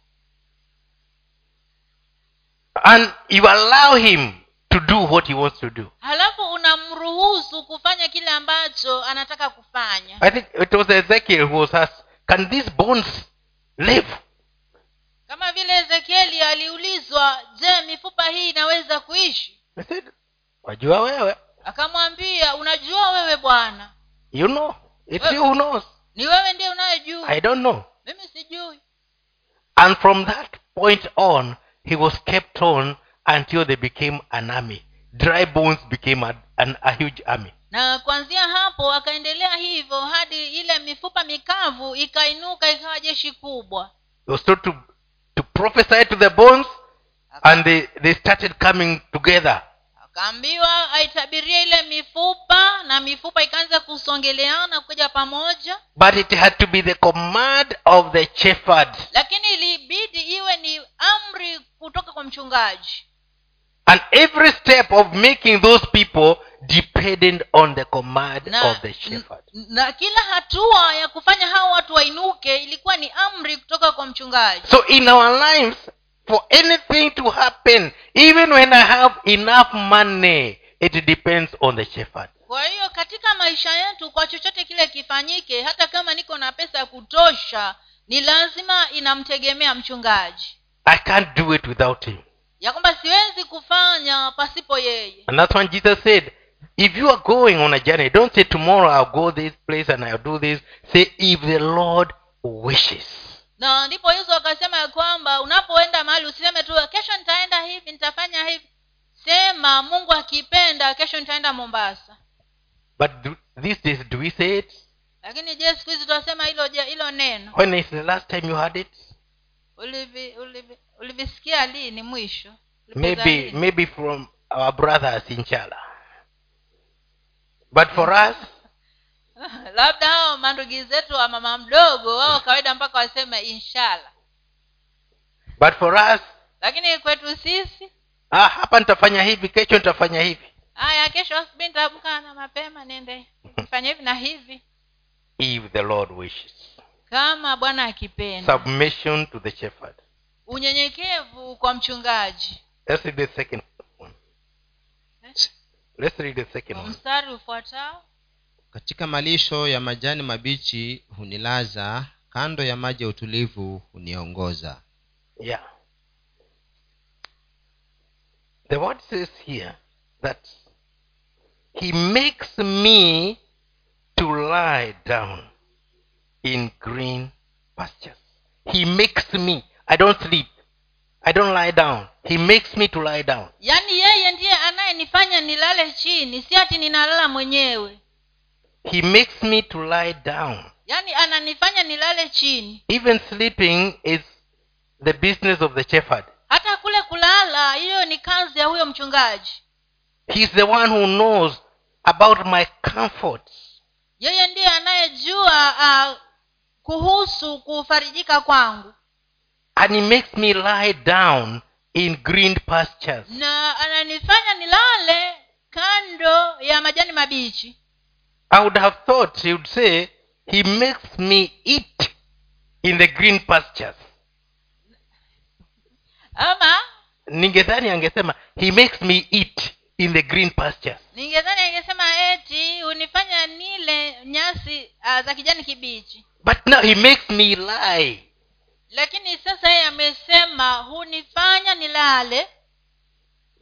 And you allow him to do what he wants to do. halafu unamruhusu kufanya kile ambacho anataka kufanya I think it was Ezekiel who was asked, Can these bones live? kama vile ezekieli aliulizwa je mifupa hii inaweza kuishi said, Wajua wewe. akamwambia unajua wewe bwana You know. It's you who knows. ni wewe ndiye unayejuu I don't know. mimi sijui And from that point on, he was kept on until they became an army. Dry bones became a, an, a huge army. na kuanzia hapo akaendelea hivyo hadi ile mifupa mikavu ikainuka ikawa jeshi kubwa was told to, to prophesy to the bones, and they, they started coming together. Akaambiwa aitabirie ile mifupa na mifupa ikaanza kusongeleana kuja pamoja But it had to be the command of the shepherd. lakini ilibidi iwe ni amri kutoka kwa mchungaji And every step of making those people dependent on the command na, of the shepherd. na kila hatua ya kufanya hao watu wainuke ilikuwa ni amri kutoka kwa mchungaji So in our lives, for anything to happen, even when I have enough money, it depends on the shepherd. kwa hiyo katika maisha yetu kwa chochote kile kifanyike hata kama niko na pesa ya kutosha ni lazima inamtegemea mchungaji I can't do it without him. ya kwamba siwezi kufanya pasipo yeye And that's when Jesus said, if you are going on a journey, don't say tomorrow I'll go this place and I'll do this. Say if the Lord wishes. Na ndipo yesu akasema ya kwamba unapoenda mahali usiseme tu kesho nitaenda hivi nitafanya hivi sema mungu akipenda kesho nitaenda mombasa But do, these days, do we say it? lakini je siku hizi tunasema hilo hilo neno When is the last time you heard it? ulivi ulivi ulivisikia lini mwisho Maybe, maybe from our brothers in Chala. But for us, <laughs> labda hao mandugi zetu wa mama mdogo wao kawaida mpaka waseme inshallah but for us, lakini kwetu sisi ah, hapa nitafanya hivi, kesho nitafanya hivi. haya kesho asubuhi nitaamka na mapema niende fanya hivi na hivi If the Lord wishes. kama bwana akipenda Submission to the shepherd. unyenyekevu kwa mchungaji Let's read the second one. Let's read the second one. mstari ufuatao katika malisho ya majani mabichi hunilaza kando ya maji ya utulivu huniongoza Yeah. The word says here that he makes me to lie down in green pastures. He makes me. I don't sleep. I don't lie down. He makes me to lie down. yaani yeye ndiye anayenifanya nilale chini si ati ninalala mwenyewe He makes me to lie down. yani ananifanya nilale chini Even sleeping is the business of the shepherd. hata kule kulala hiyo ni kazi ya huyo mchungaji He's the one who knows about my comfort. yeye ndiye anayejua uh, kuhusu kufarijika kwangu and he makes me lie down in green pastures na ananifanya nilale kando ya majani mabichi i would have thought he would say he makes me eat in the green pastures. Ama? Ningedhani angesema he makes me eat in the green pastures. Ningedhani angesema eti hunifanya nile nyasi uh, za kijani kibichi. But now he makes me lie. Lakini sasa yeye amesema hunifanya nilale.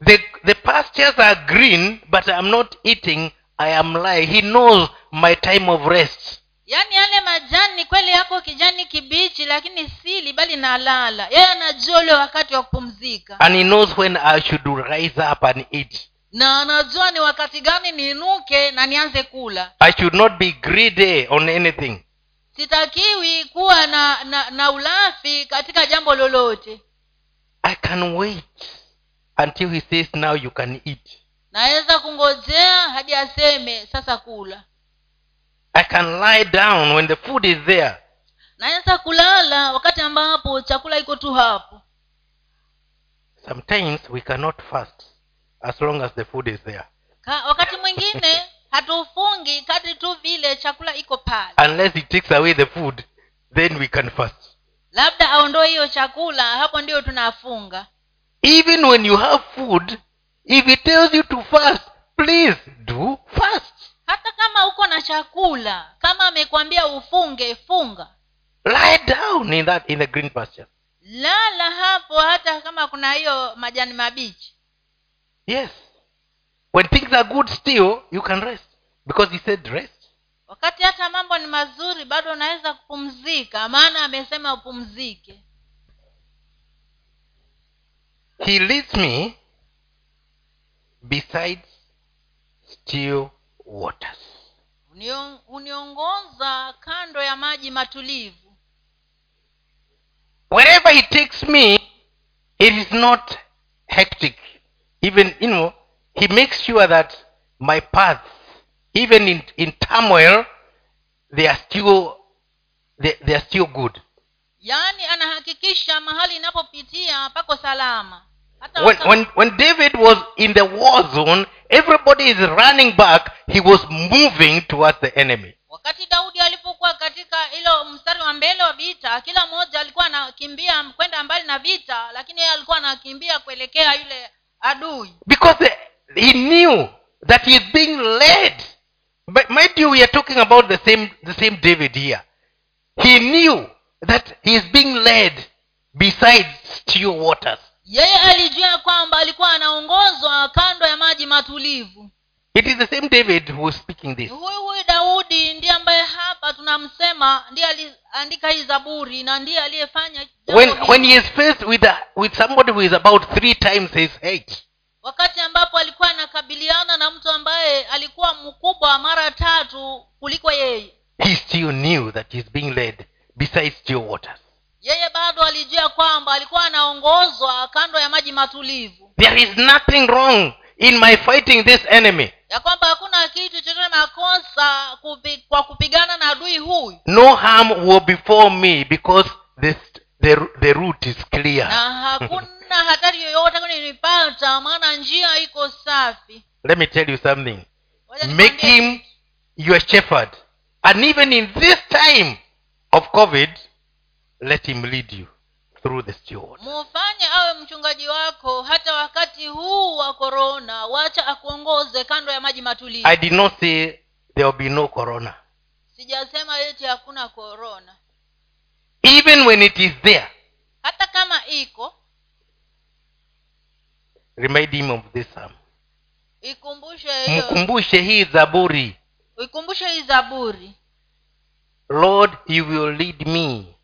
The, the pastures are green but i'm not eating i am lying. He knows my time of rest. Yaani yale majani kweli yako kijani kibichi lakini sili bali nalala yeye anajua ule wakati wa kupumzika. And he knows when i should rise up and eat. Na anajua ni wakati gani niinuke na nianze kula. I should not be greedy on anything. Sitakiwi kuwa na, na na ulafi katika jambo lolote. I can wait until he says now you can eat naweza kungojea hadi aseme sasa kula. I can lie down when the food is there. Naweza kulala wakati ambapo chakula iko tu hapo. Sometimes we cannot fast as long as the food is there. Ka, wakati mwingine <laughs> hatufungi kadri tu vile chakula iko pale. Unless he takes away the food then we can fast. Labda aondoe hiyo chakula hapo ndio tunafunga. Even when you have food if it tells you to fast please do fast. Hata kama uko na chakula kama amekwambia ufunge funga. Lie down in that in the green pasture. Lala hapo hata kama kuna hiyo majani mabichi. Yes. When things are good still you can rest. Because he said rest. Wakati hata mambo ni mazuri bado unaweza kupumzika. Maana amesema upumzike. He leads me besides still waters. Union- uniongoza kando ya maji matulivu. Wherever he takes me it is not hectic. Even you know he makes sure that my paths even in, in turmoil they are still they, they are still good. Yaani anahakikisha mahali inapopitia pako salama when, when, when david was in the war zone everybody is running back. He was moving towards the enemy. Wakati daudi alipokuwa katika ilo mstari wa mbele wa vita kila mmoja alikuwa anakimbia kwenda mbali na vita lakini yeye alikuwa anakimbia kuelekea yule adui. Because the, he knew that he is being led. But mind you we are talking about the same the same david here. He knew that he is being led beside still waters yeye alijua kwamba alikuwa anaongozwa kando ya maji matulivu. It is the same david who is speaking this. Huyu huyu daudi ndiye ambaye hapa tunamsema ndiye aliandika hii zaburi na ndiye aliyefanya when when he is faced with a, with somebody who is about three times his age. Wakati ambapo alikuwa anakabiliana na mtu ambaye alikuwa mkubwa mara tatu kuliko yeye. He still knew that he is being led besides still waters yeye bado alijua kwamba alikuwa anaongozwa kando ya maji matulivu. There is nothing wrong in my fighting this enemy. Ya kwamba hakuna kitu chochote makosa kupi, kwa kupigana na adui huyu. No harm will before me because the, the, the route is clear. Na hakuna <laughs> hatari yoyote kunipata maana njia iko safi. Let me tell you something. Make him your shepherd. And even in this time of covid let him lead you through the steward. Mufanye awe mchungaji wako hata wakati huu wa korona wacha akuongoze kando ya maji matulivu. I did not say there will be no corona. Sijasema yeti hakuna korona even when it is there hata kama iko remind him of this psalm. ikumbushe hiyo. Mkumbushe hii zaburi. Ikumbushe hii zaburi. Lord you will lead me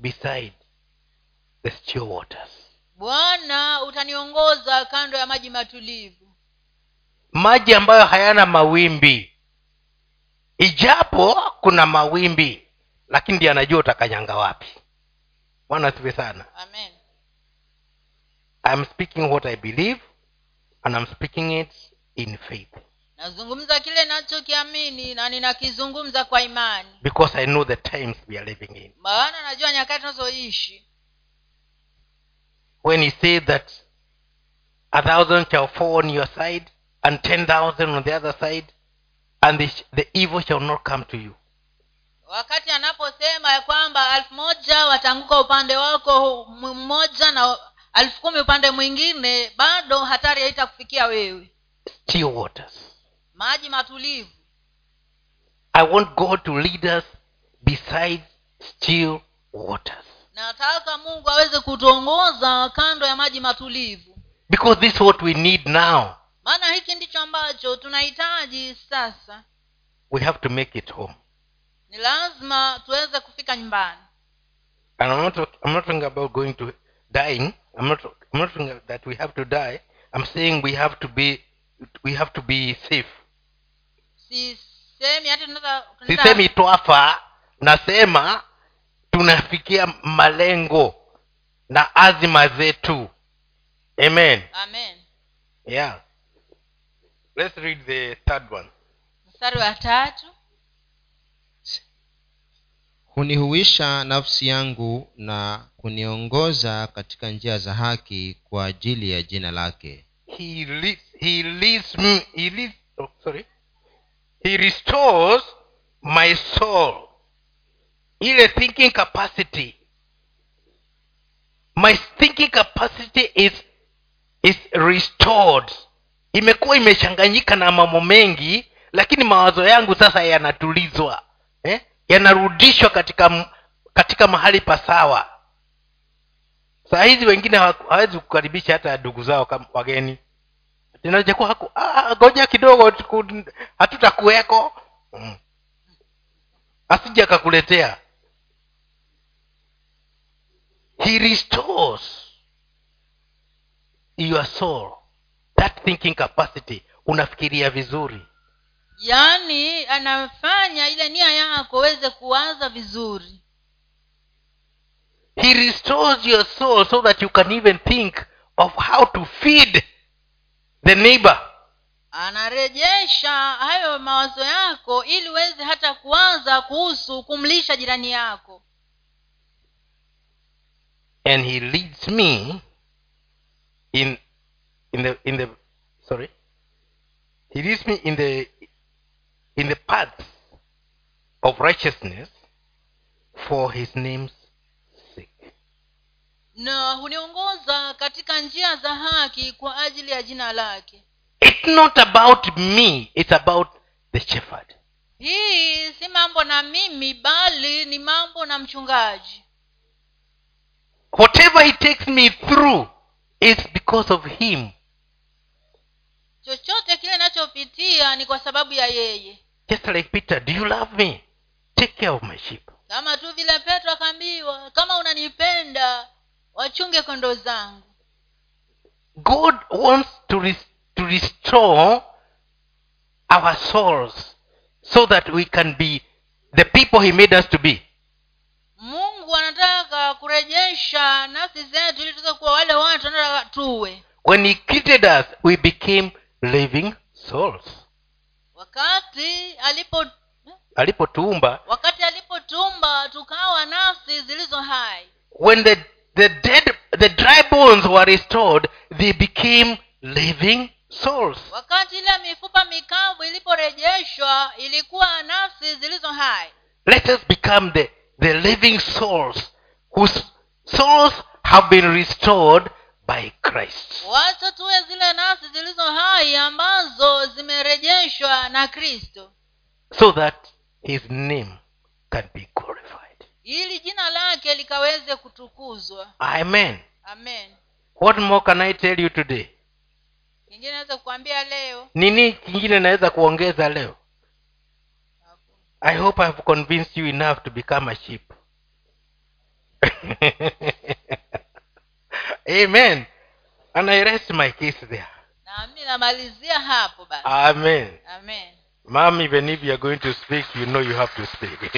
beside the still waters bwana utaniongoza kando ya maji matulivu. Maji ambayo hayana mawimbi. Ijapo kuna mawimbi lakini ndiye anajua utakanyanga wapi. Bwana asifiwe sana. Amen. I'm speaking what i believe and i'm speaking it in faith nazungumza kile nachokiamini na ninakizungumza kwa imani. Because i know the times we are living in. Maana najua nyakati tunazoishi. When he said that a thousand shall fall on your side and ten thousand on the other side and the, the evil shall not come to you. Wakati anaposema ya kwamba elfu moja watanguka upande wako mmoja na elfu kumi upande mwingine bado hatari haitakufikia wewe. Still waters maji matulivu. I want god to lead us beside still waters. Nataka mungu aweze kutuongoza kando ya maji matulivu. Because this is what we need now. Maana hiki ndicho ambacho tunahitaji sasa. We have to make it home. Ni lazima tuweze kufika nyumbani. And i'm not, I'm not talking about going to dying i'm not i'm not talking that we have to die. I'm saying we have to be we have to be safe sisemi hata tunaweza- tunaweza- sisemi twafa nasema tunafikia malengo na azima zetu. Amen. Amen. Yeah. Let's read the third one. Mstari wa tatu. Hunihuisha nafsi yangu na kuniongoza katika njia za haki kwa ajili ya jina lake. He leads he leads me he leads oh, sorry he restores my soul. Ile thinking capacity. My thinking capacity is is restored. Imekuwa imechanganyika na mambo mengi lakini mawazo yangu sasa yanatulizwa eh? yanarudishwa katika katika mahali pasawa saa hizi wengine hawezi kukaribisha hata ndugu zao wageni inajakuwa haku "Ah, ngoja kidogo hatutakuweko mm. asije akakuletea he restores your soul. That thinking capacity unafikiria vizuri. Yaani anafanya ile nia yako uweze kuwaza vizuri. He restores your soul so that you can even think of how to feed the neighbor. Anarejesha hayo mawazo yako ili uweze hata kuanza kuhusu kumlisha jirani yako. And he leads me in in the in the sorry. He leads me in the in the paths of righteousness for his name's na huniongoza katika njia za haki kwa ajili ya jina lake. It's not about me it's about the shepherd. Hii si mambo na mimi bali ni mambo na mchungaji. Whatever he takes me through is because of him. Chochote kile nachopitia ni kwa sababu ya yeye. Just like peter do you love me? Take care of my sheep. Kama tu vile petro akaambiwa kama unanipenda wachunge kondoo zangu. God wants to, res- to restore our souls so that we can be the people he made us to be. Mungu anataka kurejesha nafsi zetu ili tuweze kuwa wale watu anataka tuwe. When he created us we became living souls. Wakati alipo alipotuumba wakati alipotumba tukawa nafsi zilizo hai. when the, the dead the dry bones were restored. They became living souls. Wakati ile mifupa mikavu iliporejeshwa ilikuwa nafsi zilizo hai. Let us become the, the living souls whose souls have been restored by christ. Wacha tuwe zile nafsi zilizo hai ambazo zimerejeshwa na kristo. So that his name can be glorified ili jina lake likaweze kutukuzwa. Amen. Amen. What more can i tell you today? Kingine naweza kukwambia leo? Nini kingine naweza kuongeza leo? I hope ihave convinced you enough to become a sheep. <laughs> Amen. And i rest my case there. Nami namalizia hapo basi. Amen. Amen. Mom even if you are going to speak you know you have to speak <laughs>